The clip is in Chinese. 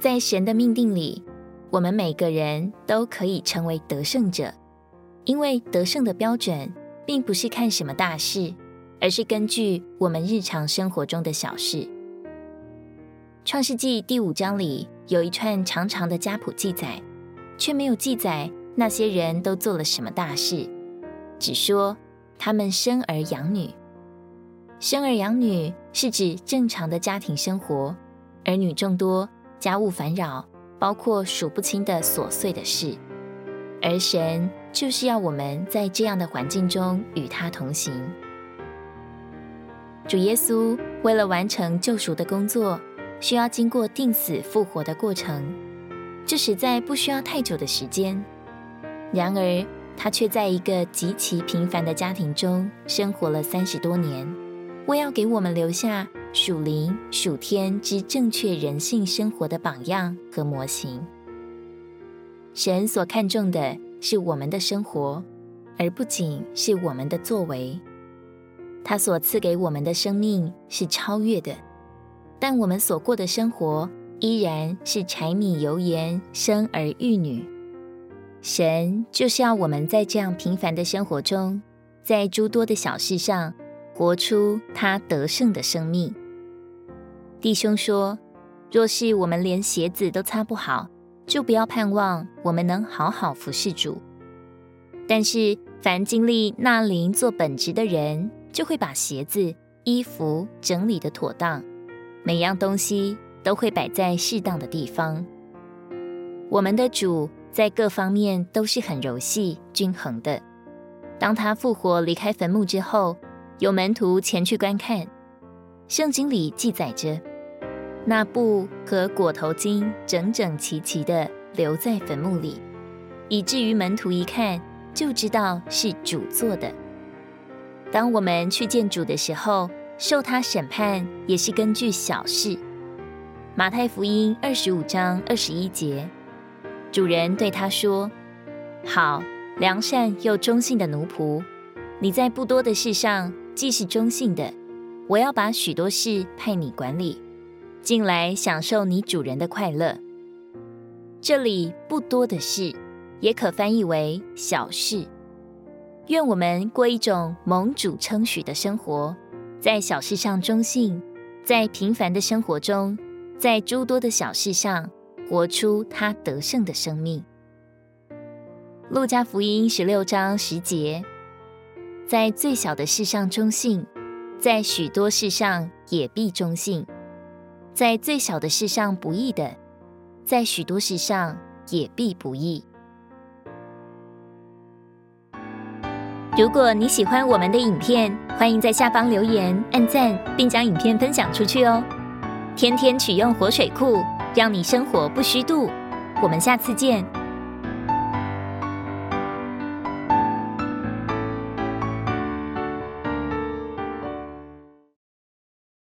在神的命定里，我们每个人都可以成为得胜者，因为得胜的标准并不是看什么大事，而是根据我们日常生活中的小事。创世纪第五章里有一串长长的家谱记载，却没有记载那些人都做了什么大事，只说他们生儿养女。生儿养女是指正常的家庭生活，儿女众多，家务烦扰，包括数不清的琐碎的事。而神就是要我们在这样的环境中与他同行。主耶稣为了完成救赎的工作，需要经过钉死复活的过程，这实在不需要太久的时间。然而，他却在一个极其平凡的家庭中生活了三十多年。为要给我们留下属灵属天之正确人性生活的榜样和模型。神所看重的是我们的生活，而不仅是我们的作为。他所赐给我们的生命是超越的，但我们所过的生活依然是柴米油盐、生儿育女。神就是要我们在这样平凡的生活中，在诸多的小事上。活出他得胜的生命。弟兄说：“若是我们连鞋子都擦不好，就不要盼望我们能好好服侍主。但是，凡经历纳灵做本职的人，就会把鞋子、衣服整理的妥当，每样东西都会摆在适当的地方。我们的主在各方面都是很柔细、均衡的。当他复活离开坟墓之后。”有门徒前去观看，圣经里记载着，那布和裹头巾整整齐齐地留在坟墓里，以至于门徒一看就知道是主做的。当我们去见主的时候，受他审判也是根据小事。马太福音二十五章二十一节，主人对他说：“好，良善又忠信的奴仆，你在不多的事上。”既是中性的，我要把许多事派你管理，进来享受你主人的快乐。这里不多的事，也可翻译为小事。愿我们过一种蒙主称许的生活，在小事上忠信，在平凡的生活中，在诸多的小事上活出他得胜的生命。路加福音十六章十节。在最小的事上忠信，在许多事上也必忠信；在最小的事上不义的，在许多事上也必不义。如果你喜欢我们的影片，欢迎在下方留言、按赞，并将影片分享出去哦！天天取用活水库，让你生活不虚度。我们下次见。